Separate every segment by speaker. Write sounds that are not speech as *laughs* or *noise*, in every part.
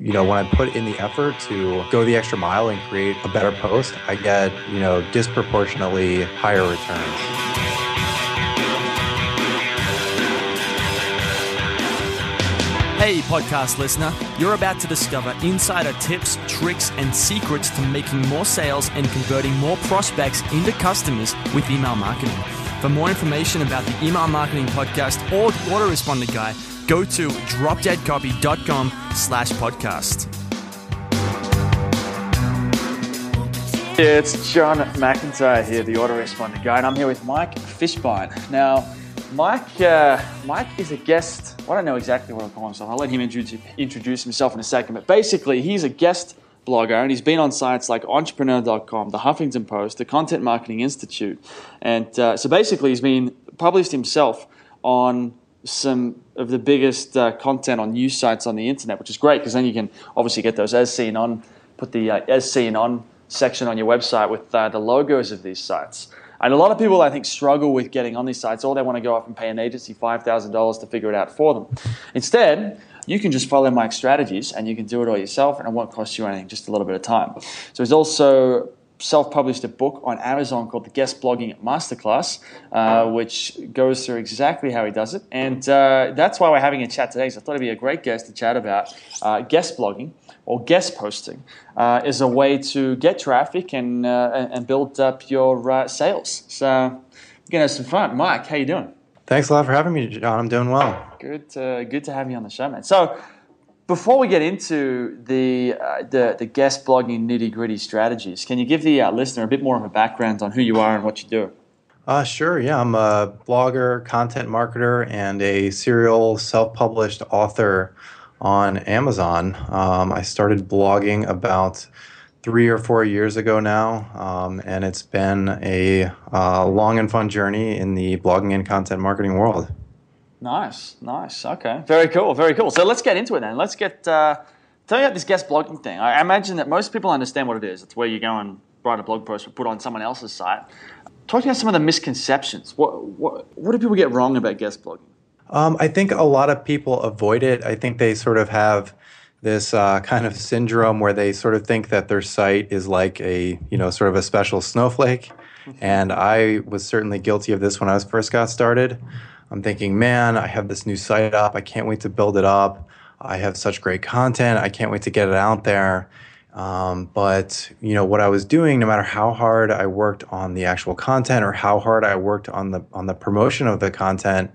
Speaker 1: you know, when I put in the effort to go the extra mile and create a better post, I get, you know, disproportionately higher returns.
Speaker 2: Hey, podcast listener, you're about to discover insider tips, tricks, and secrets to making more sales and converting more prospects into customers with email marketing. For more information about the Email Marketing Podcast or the Autoresponder Guy, go to dropdeadcopy.com slash podcast.
Speaker 3: It's John McIntyre here, the Autoresponder Guy, and I'm here with Mike Fishbein. Now, Mike, uh, Mike is a guest. I don't know exactly what I'll call himself. I'll let him introduce, introduce himself in a second. But basically, he's a guest blogger, and he's been on sites like Entrepreneur.com, the Huffington Post, the Content Marketing Institute, and uh, so basically, he's been published himself on some of the biggest uh, content on news sites on the internet, which is great because then you can obviously get those as seen on, put the uh, as seen on section on your website with uh, the logos of these sites. And a lot of people, I think, struggle with getting on these sites, or they want to go off and pay an agency $5,000 to figure it out for them. Instead, you can just follow Mike's strategies and you can do it all yourself, and it won't cost you anything, just a little bit of time. So he's also self-published a book on Amazon called the Guest Blogging Masterclass, uh, which goes through exactly how he does it, and uh, that's why we're having a chat today. So I thought it'd be a great guest to chat about uh, guest blogging or guest posting uh, is a way to get traffic and uh, and build up your uh, sales. So we're gonna have some fun. Mike, how you doing?
Speaker 1: Thanks a lot for having me, John. I'm doing well.
Speaker 3: Good, good to have you on the show, man. So before we get into the, uh, the, the, guest blogging nitty gritty strategies, can you give the uh, listener a bit more of a background on who you are and what you do?
Speaker 1: Uh, sure, yeah. I'm a blogger, content marketer, and a serial self published author on Amazon. Um, I started blogging about three or four years ago now, um, and it's been a uh, long and fun journey in the blogging and content marketing world.
Speaker 3: Nice, nice. Okay, very cool, very cool. So let's get into it then. Let's get uh, tell me about this guest blogging thing. I imagine that most people understand what it is. It's where you go and write a blog post or put on someone else's site. Talk about some of the misconceptions. What what what do people get wrong about guest blogging?
Speaker 1: Um, I think a lot of people avoid it. I think they sort of have this uh, kind of syndrome where they sort of think that their site is like a you know sort of a special snowflake. Mm-hmm. And I was certainly guilty of this when I was first got started. I'm thinking, man, I have this new site up. I can't wait to build it up. I have such great content. I can't wait to get it out there. Um, but you know what I was doing, no matter how hard I worked on the actual content or how hard I worked on the on the promotion of the content,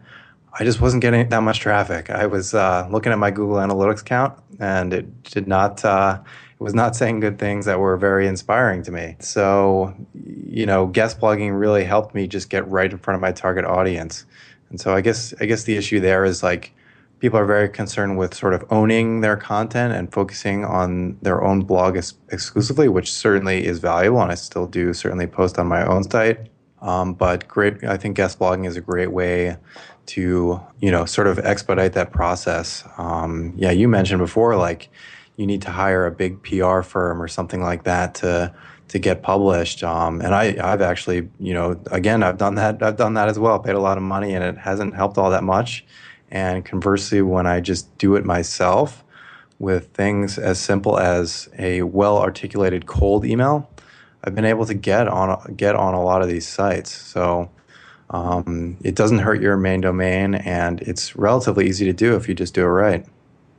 Speaker 1: I just wasn't getting that much traffic. I was uh, looking at my Google Analytics count, and it did not. Uh, it was not saying good things that were very inspiring to me. So, you know, guest blogging really helped me just get right in front of my target audience. And so I guess I guess the issue there is like people are very concerned with sort of owning their content and focusing on their own blog ex- exclusively, which certainly is valuable, and I still do certainly post on my own site. Um, but great, I think guest blogging is a great way to you know sort of expedite that process. Um, yeah, you mentioned before like you need to hire a big PR firm or something like that to to get published. Um, and I, I've actually, you know, again, I've done that. I've done that as well. Paid a lot of money, and it hasn't helped all that much. And conversely, when I just do it myself with things as simple as a well articulated cold email, I've been able to get on get on a lot of these sites. So. Um, it doesn't hurt your main domain, and it's relatively easy to do if you just do it right.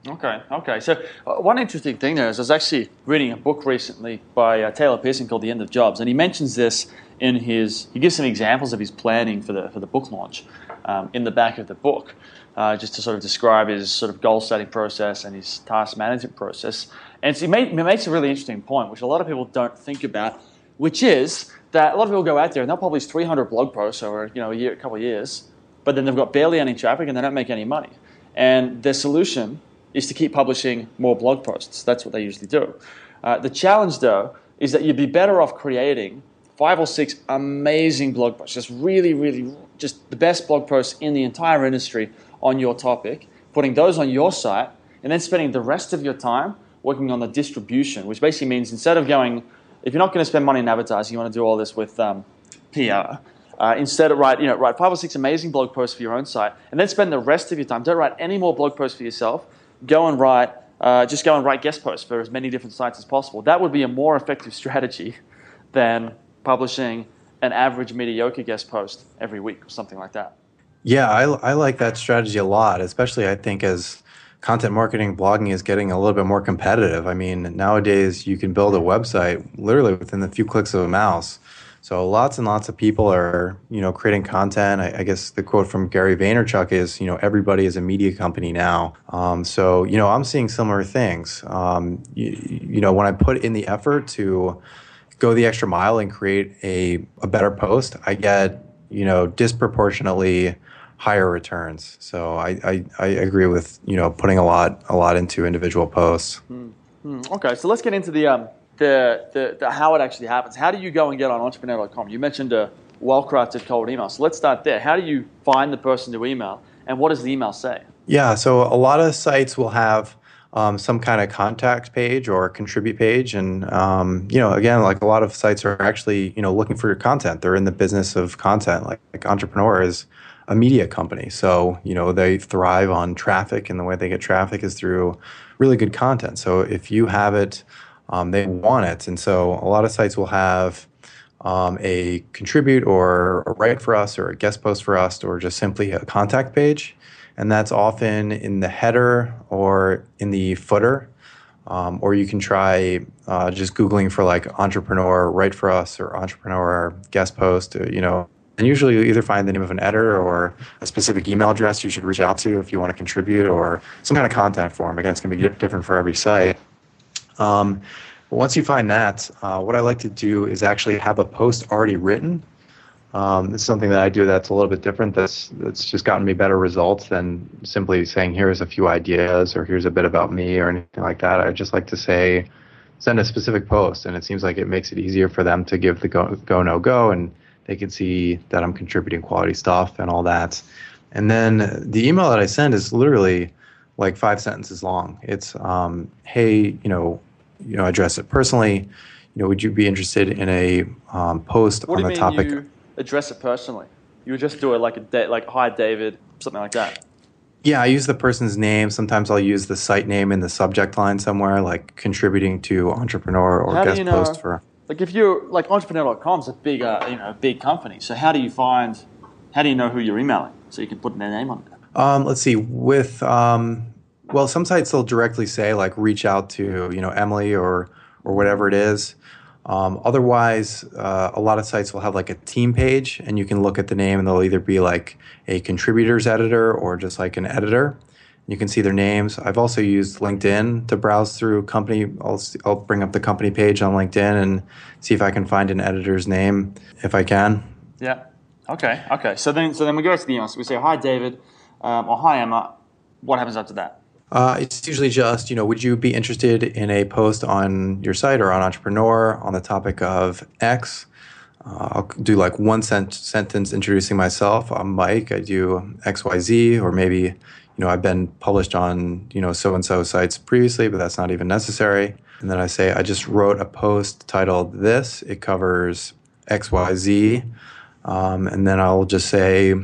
Speaker 3: Okay, okay. So uh, one interesting thing there is I was actually reading a book recently by uh, Taylor Pearson called The End of Jobs, and he mentions this in his. He gives some examples of his planning for the for the book launch um, in the back of the book, uh, just to sort of describe his sort of goal setting process and his task management process. And so he, made, he makes a really interesting point, which a lot of people don't think about, which is that a lot of people go out there and they'll publish 300 blog posts over you know a year, a couple of years, but then they've got barely any traffic and they don't make any money. And their solution is to keep publishing more blog posts. That's what they usually do. Uh, the challenge, though, is that you'd be better off creating five or six amazing blog posts, just really, really, just the best blog posts in the entire industry on your topic, putting those on your site, and then spending the rest of your time working on the distribution, which basically means instead of going, if you're not going to spend money in advertising, you want to do all this with um, PR. Uh, instead of write, you know, write five or six amazing blog posts for your own site, and then spend the rest of your time. Don't write any more blog posts for yourself go and write uh, just go and write guest posts for as many different sites as possible. That would be a more effective *laughs* strategy than publishing an average mediocre guest post every week or something like that.
Speaker 1: Yeah, I, I like that strategy a lot, especially I think as content marketing blogging is getting a little bit more competitive. I mean, nowadays you can build a website literally within a few clicks of a mouse. So lots and lots of people are, you know, creating content. I, I guess the quote from Gary Vaynerchuk is, you know, everybody is a media company now. Um, so, you know, I'm seeing similar things. Um, you, you know, when I put in the effort to go the extra mile and create a, a better post, I get, you know, disproportionately higher returns. So I, I, I, agree with you know putting a lot a lot into individual posts.
Speaker 3: Mm-hmm. Okay, so let's get into the um, the, the, the how it actually happens. How do you go and get on entrepreneur.com? You mentioned a well crafted cold email. So let's start there. How do you find the person to email, and what does the email say?
Speaker 1: Yeah, so a lot of sites will have um, some kind of contact page or contribute page, and um, you know, again, like a lot of sites are actually you know looking for your content. They're in the business of content. Like, like Entrepreneur is a media company. So, you know, they thrive on traffic, and the way they get traffic is through really good content. So, if you have it, um, they want it. And so, a lot of sites will have um, a contribute or a write for us or a guest post for us or just simply a contact page. And that's often in the header or in the footer. Um, or you can try uh, just Googling for like entrepreneur write for us or entrepreneur guest post, you know, and usually you either find the name of an editor or a specific email address you should reach out to if you want to contribute or some kind of contact form. Again, it's going to be different for every site. Um, once you find that, uh, what I like to do is actually have a post already written. Um, it's something that I do that's a little bit different. That's that's just gotten me better results than simply saying here's a few ideas or here's a bit about me or anything like that. I just like to say send a specific post, and it seems like it makes it easier for them to give the go, go no go and they can see that I'm contributing quality stuff and all that. And then the email that I send is literally like five sentences long. It's, um, hey, you know, you know, address it personally. You know, would you be interested in a um, post
Speaker 3: what
Speaker 1: on the topic?
Speaker 3: You address it personally. You would just do it like a da- like hi David, something like that.
Speaker 1: Yeah, I use the person's name. Sometimes I'll use the site name in the subject line somewhere, like contributing to entrepreneur or
Speaker 3: How
Speaker 1: guest
Speaker 3: you know,
Speaker 1: post for.
Speaker 3: Like if you're like entrepreneur.com is a big uh, you know big company. So how do you find how do you know who you're emailing so you can put their name on it?
Speaker 1: Um, let's see. With um, well, some sites they'll directly say like reach out to you know Emily or or whatever it is. Um, otherwise, uh, a lot of sites will have like a team page, and you can look at the name, and they'll either be like a contributors editor or just like an editor. You can see their names. I've also used LinkedIn to browse through company. I'll, I'll bring up the company page on LinkedIn and see if I can find an editor's name if I can.
Speaker 3: Yeah. Okay. Okay. So then, so then we go to the email. So we say, "Hi, David," um, or "Hi, Emma." What happens after that?
Speaker 1: Uh, it's usually just, you know, would you be interested in a post on your site or on Entrepreneur on the topic of X? Uh, I'll do like one sent- sentence introducing myself. I'm Mike. I do X, Y, Z, or maybe you know, I've been published on, you know, so and so sites previously, but that's not even necessary. And then I say, I just wrote a post titled this. It covers XYZ. Um, and then I'll just say,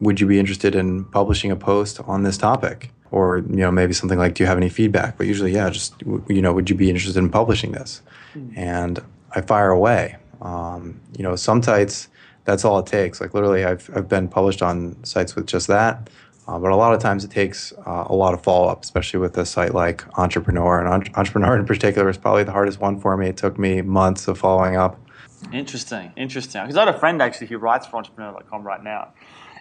Speaker 1: would you be interested in publishing a post on this topic? Or, you know, maybe something like, do you have any feedback? But usually, yeah, just, you know, would you be interested in publishing this? Mm. And I fire away. Um, you know, some sites, that's all it takes. Like literally, I've, I've been published on sites with just that. Uh, but a lot of times it takes uh, a lot of follow up, especially with a site like Entrepreneur. And Entre- Entrepreneur in particular is probably the hardest one for me. It took me months of following up.
Speaker 3: Interesting, interesting. Because I had a friend actually who writes for Entrepreneur.com right now.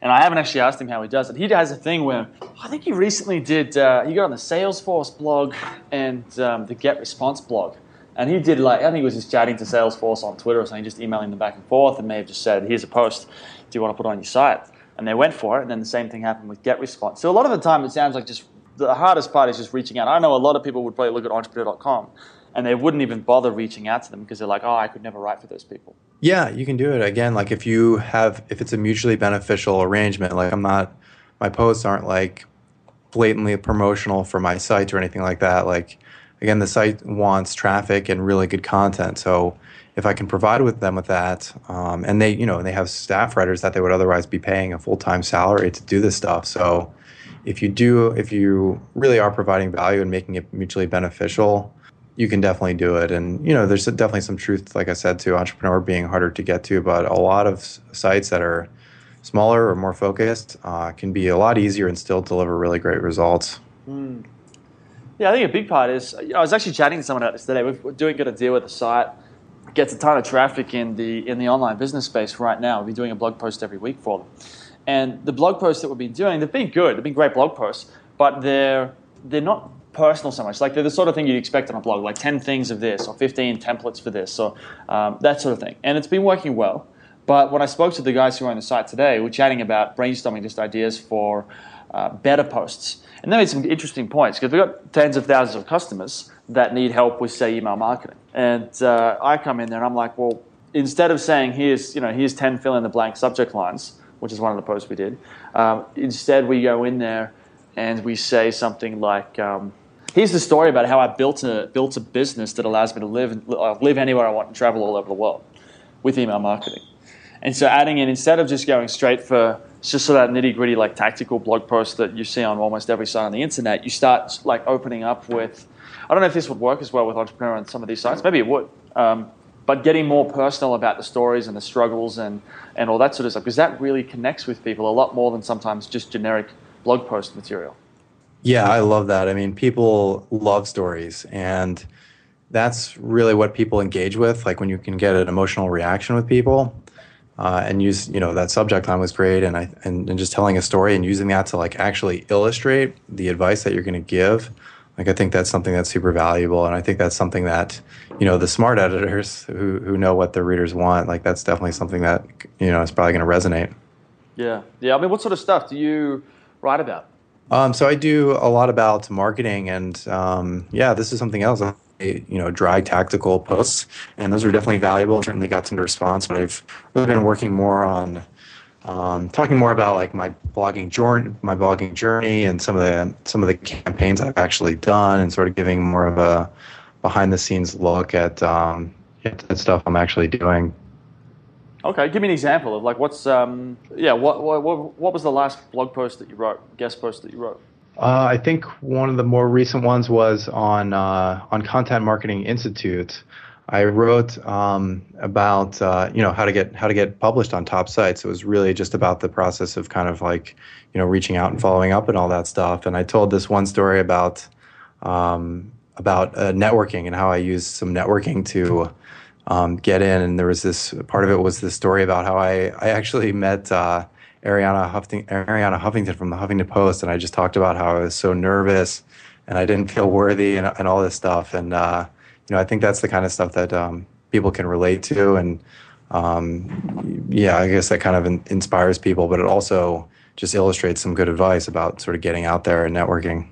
Speaker 3: And I haven't actually asked him how he does it. He has a thing where I think he recently did, uh, he got on the Salesforce blog and um, the Get Response blog. And he did like, I think he was just chatting to Salesforce on Twitter or something, just emailing them back and forth, and may have just said, here's a post, do you want to put on your site? and they went for it. And then the same thing happened with Get Response. So a lot of the time, it sounds like just the hardest part is just reaching out. I know a lot of people would probably look at entrepreneur.com and they wouldn't even bother reaching out to them because they're like, oh, I could never write for those people.
Speaker 1: Yeah, you can do it again. Like if you have, if it's a mutually beneficial arrangement, like I'm not, my posts aren't like blatantly promotional for my site or anything like that. Like again, the site wants traffic and really good content. So if I can provide with them with that, um, and they, you know, they have staff writers that they would otherwise be paying a full time salary to do this stuff. So if you do, if you really are providing value and making it mutually beneficial, you can definitely do it. And you know, there's definitely some truth, like I said, to entrepreneur being harder to get to, but a lot of sites that are smaller or more focused uh, can be a lot easier and still deliver really great results. Mm.
Speaker 3: Yeah, I think a big part is I was actually chatting to someone about this today. We're doing good a deal with the site. Gets a ton of traffic in the in the online business space right now. We've been doing a blog post every week for them, and the blog posts that we've been doing, they've been good. They've been great blog posts, but they're they're not personal so much. Like they're the sort of thing you'd expect on a blog, like 10 things of this, or 15 templates for this, or um, that sort of thing. And it's been working well. But when I spoke to the guys who are on the site today, we are chatting about brainstorming just ideas for uh, better posts. And they made some interesting points because we've got tens of thousands of customers that need help with, say, email marketing. And uh, I come in there and I'm like, well, instead of saying here's, you know, here's 10 fill in the blank subject lines, which is one of the posts we did, um, instead we go in there and we say something like, um, here's the story about how I built a, built a business that allows me to live, uh, live anywhere I want and travel all over the world with email marketing. And so adding in, instead of just going straight for just of that nitty gritty, like tactical blog post that you see on almost every site on the internet, you start like opening up with, I don't know if this would work as well with Entrepreneur on some of these sites, maybe it would. Um, but getting more personal about the stories and the struggles and, and all that sort of stuff, because that really connects with people a lot more than sometimes just generic blog post material.
Speaker 1: Yeah, I love that. I mean, people love stories, and that's really what people engage with. Like when you can get an emotional reaction with people, uh, and use you know that subject line was great and I and, and just telling a story and using that to like actually illustrate the advice that you're going to give like I think that's something that's super valuable and I think that's something that you know the smart editors who who know what their readers want like that's definitely something that you know is probably going to resonate
Speaker 3: yeah yeah I mean what sort of stuff do you write about
Speaker 1: um, so I do a lot about marketing and um, yeah this is something else you know dry tactical posts, and those are definitely valuable. Certainly got some response, but I've really been working more on um, talking more about like my blogging journey, my blogging journey, and some of the some of the campaigns I've actually done, and sort of giving more of a behind the scenes look at um, at stuff I'm actually doing.
Speaker 3: Okay, give me an example of like what's um, yeah what, what what was the last blog post that you wrote, guest post that you wrote?
Speaker 1: Uh, I think one of the more recent ones was on uh, on Content Marketing Institute. I wrote um, about uh, you know how to get how to get published on top sites. It was really just about the process of kind of like you know reaching out and following up and all that stuff. And I told this one story about um, about uh, networking and how I used some networking to um, get in. And there was this part of it was this story about how I I actually met uh, Arianna, Huffington, Arianna Huffington from the Huffington Post, and I just talked about how I was so nervous and I didn't feel worthy and, and all this stuff. And uh, you know, I think that's the kind of stuff that um, people can relate to, and um, yeah, I guess that kind of in, inspires people, but it also just illustrates some good advice about sort of getting out there and networking.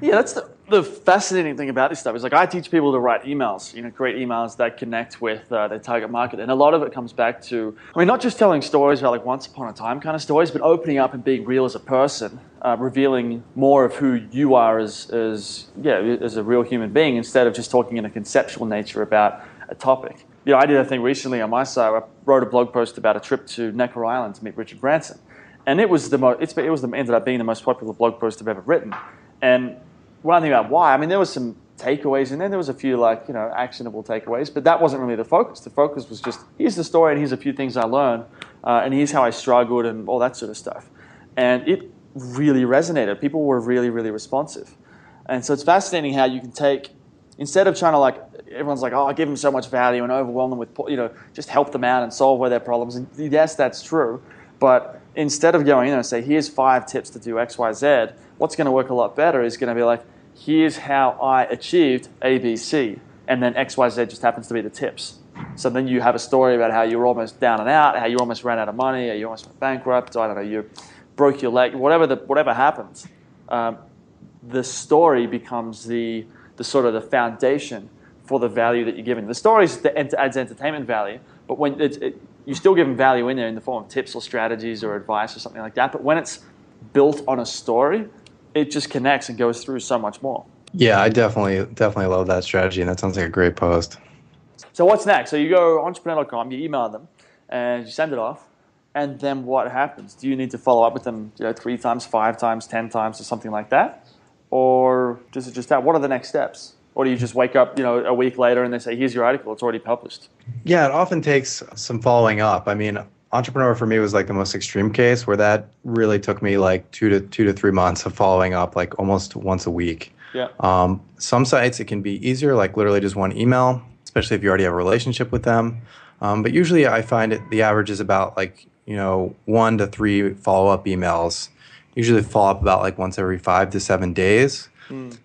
Speaker 3: Yeah, that's the the fascinating thing about this stuff is like I teach people to write emails, you know, great emails that connect with uh, their target market, and a lot of it comes back to, I mean, not just telling stories about like once upon a time kind of stories, but opening up and being real as a person, uh, revealing more of who you are as, as yeah, as a real human being instead of just talking in a conceptual nature about a topic. You know, I did a thing recently on my site. I wrote a blog post about a trip to Necker Island to meet Richard Branson, and it was the most. it was the, ended up being the most popular blog post I've ever written, and when I think about why, I mean, there was some takeaways and then there was a few like, you know, actionable takeaways, but that wasn't really the focus. The focus was just, here's the story and here's a few things I learned uh, and here's how I struggled and all that sort of stuff. And it really resonated. People were really, really responsive. And so it's fascinating how you can take, instead of trying to like, everyone's like, oh, I give them so much value and overwhelm them with, you know, just help them out and solve all their problems. And yes, that's true. But instead of going in and say, here's five tips to do X, Y, Z, what's going to work a lot better is going to be like, here's how I achieved ABC, and then XYZ just happens to be the tips. So then you have a story about how you were almost down and out, how you almost ran out of money, how you almost went bankrupt, I don't know, you broke your leg, whatever, the, whatever happens. Um, the story becomes the, the sort of the foundation for the value that you're giving. The story adds entertainment value, but when it, you still give them value in there in the form of tips or strategies or advice or something like that. But when it's built on a story, it just connects and goes through so much more.
Speaker 1: Yeah, I definitely definitely love that strategy, and that sounds like a great post.
Speaker 3: So what's next? So you go entrepreneur.com, you email them, and you send it off, and then what happens? Do you need to follow up with them you know, three times, five times, ten times, or something like that? Or does it just that? What are the next steps? Or do you just wake up, you know, a week later and they say, "Here's your article; it's already published."
Speaker 1: Yeah, it often takes some following up. I mean, entrepreneur for me was like the most extreme case where that really took me like two to two to three months of following up, like almost once a week.
Speaker 3: Yeah.
Speaker 1: Um, some sites it can be easier, like literally just one email, especially if you already have a relationship with them. Um, but usually, I find it the average is about like you know one to three follow up emails. Usually follow up about like once every five to seven days.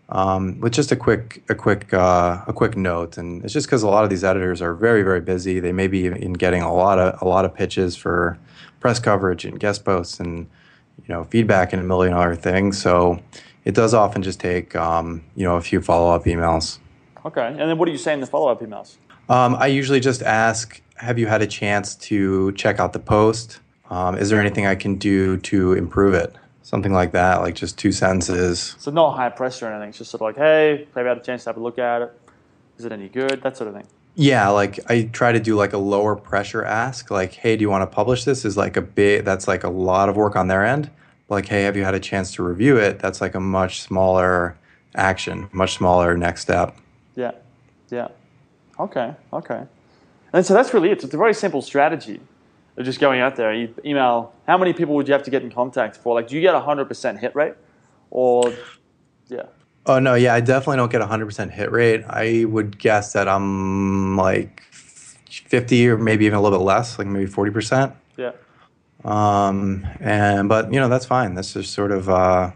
Speaker 1: Um, with just a quick a quick uh, a quick note, and it's just because a lot of these editors are very very busy. They may be in getting a lot of a lot of pitches for press coverage and guest posts and you know feedback and a million other things. So it does often just take um, you know a few follow up emails.
Speaker 3: Okay. And then what do you say in the follow up emails?
Speaker 1: Um, I usually just ask, have you had a chance to check out the post? Um, is there anything I can do to improve it? Something like that, like just two sentences.
Speaker 3: So not high pressure or anything. It's just sort of like, hey, have you had a chance to have a look at it? Is it any good? That sort of thing.
Speaker 1: Yeah, like I try to do like a lower pressure ask, like, hey, do you want to publish this? Is like a big, that's like a lot of work on their end. Like, hey, have you had a chance to review it? That's like a much smaller action, much smaller next step.
Speaker 3: Yeah. Yeah. Okay. Okay. And so that's really it. It's a very simple strategy of just going out there. You email. How many people would you have to get in contact for? Like, do you get a hundred percent hit rate, or yeah?
Speaker 1: Oh no, yeah, I definitely don't get a hundred percent hit rate. I would guess that I'm like fifty or maybe even a little bit less, like maybe forty percent.
Speaker 3: Yeah.
Speaker 1: Um, and but you know that's fine. That's just sort of uh,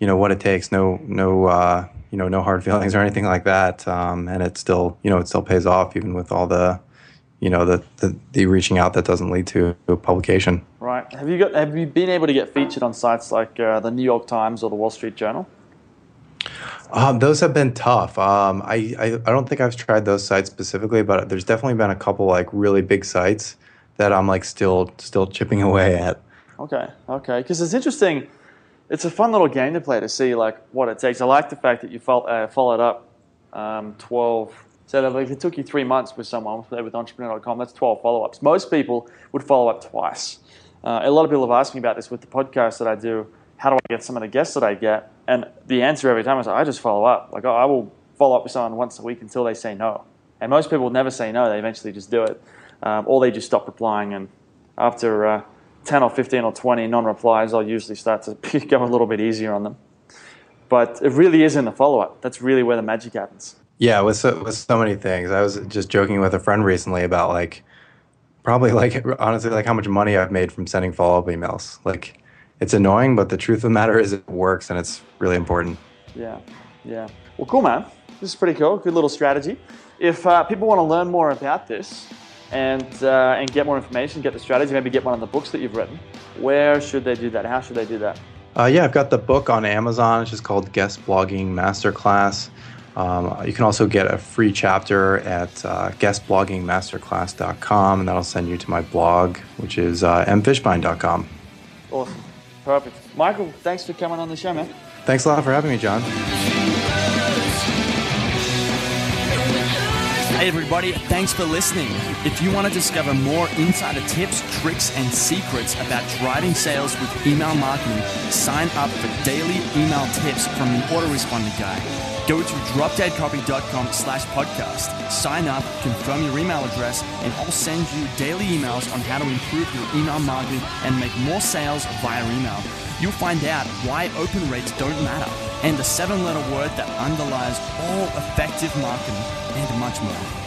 Speaker 1: you know what it takes. No, no, uh, you know, no hard feelings or anything like that. Um, and it still, you know, it still pays off even with all the, you know, the the, the reaching out that doesn't lead to a publication.
Speaker 3: Right. Have you got? Have you been able to get featured on sites like uh, the New York Times or the Wall Street Journal?
Speaker 1: Um, those have been tough. Um, I, I I don't think I've tried those sites specifically, but there's definitely been a couple like really big sites that I'm like still still chipping *laughs* away at.
Speaker 3: Okay, okay. Because it's interesting. It's a fun little game to play to see like what it takes. I like the fact that you fol- uh, followed up um, 12. So if it took you three months with someone with entrepreneur.com, that's 12 follow ups. Most people would follow up twice. Uh, a lot of people have asked me about this with the podcast that I do. How do I get some of the guests that I get? And the answer every time is I just follow up. Like I will follow up with someone once a week until they say no. And most people never say no. They eventually just do it, um, or they just stop replying. And after uh, 10 or 15 or 20 non-replies, I'll usually start to *laughs* go a little bit easier on them. But it really is in the follow-up. That's really where the magic happens.
Speaker 1: Yeah, with so, with so many things. I was just joking with a friend recently about like probably like honestly like how much money I've made from sending follow-up emails. Like it's annoying, but the truth of the matter is it works and it's really important.
Speaker 3: Yeah, yeah. Well, cool, man. This is pretty cool. Good little strategy. If uh, people want to learn more about this and uh, and get more information, get the strategy, maybe get one of the books that you've written, where should they do that? How should they do that?
Speaker 1: Uh, yeah, I've got the book on Amazon. It's just called Guest Blogging Masterclass. Um, you can also get a free chapter at uh, guestbloggingmasterclass.com, and that'll send you to my blog, which is uh, mfishbein.com.
Speaker 3: Awesome. Perfect. Michael, thanks for coming on the show, man.
Speaker 1: Thanks a lot for having me, John.
Speaker 2: Hey, everybody, thanks for listening. If you want to discover more insider tips, tricks, and secrets about driving sales with email marketing, sign up for daily email tips from the autoresponder guy. Go to dropdeadcopy.com slash podcast. Sign up, confirm your email address, and I'll send you daily emails on how to improve your email marketing and make more sales via email. You'll find out why open rates don't matter and the seven letter word that underlies all effective marketing and much more.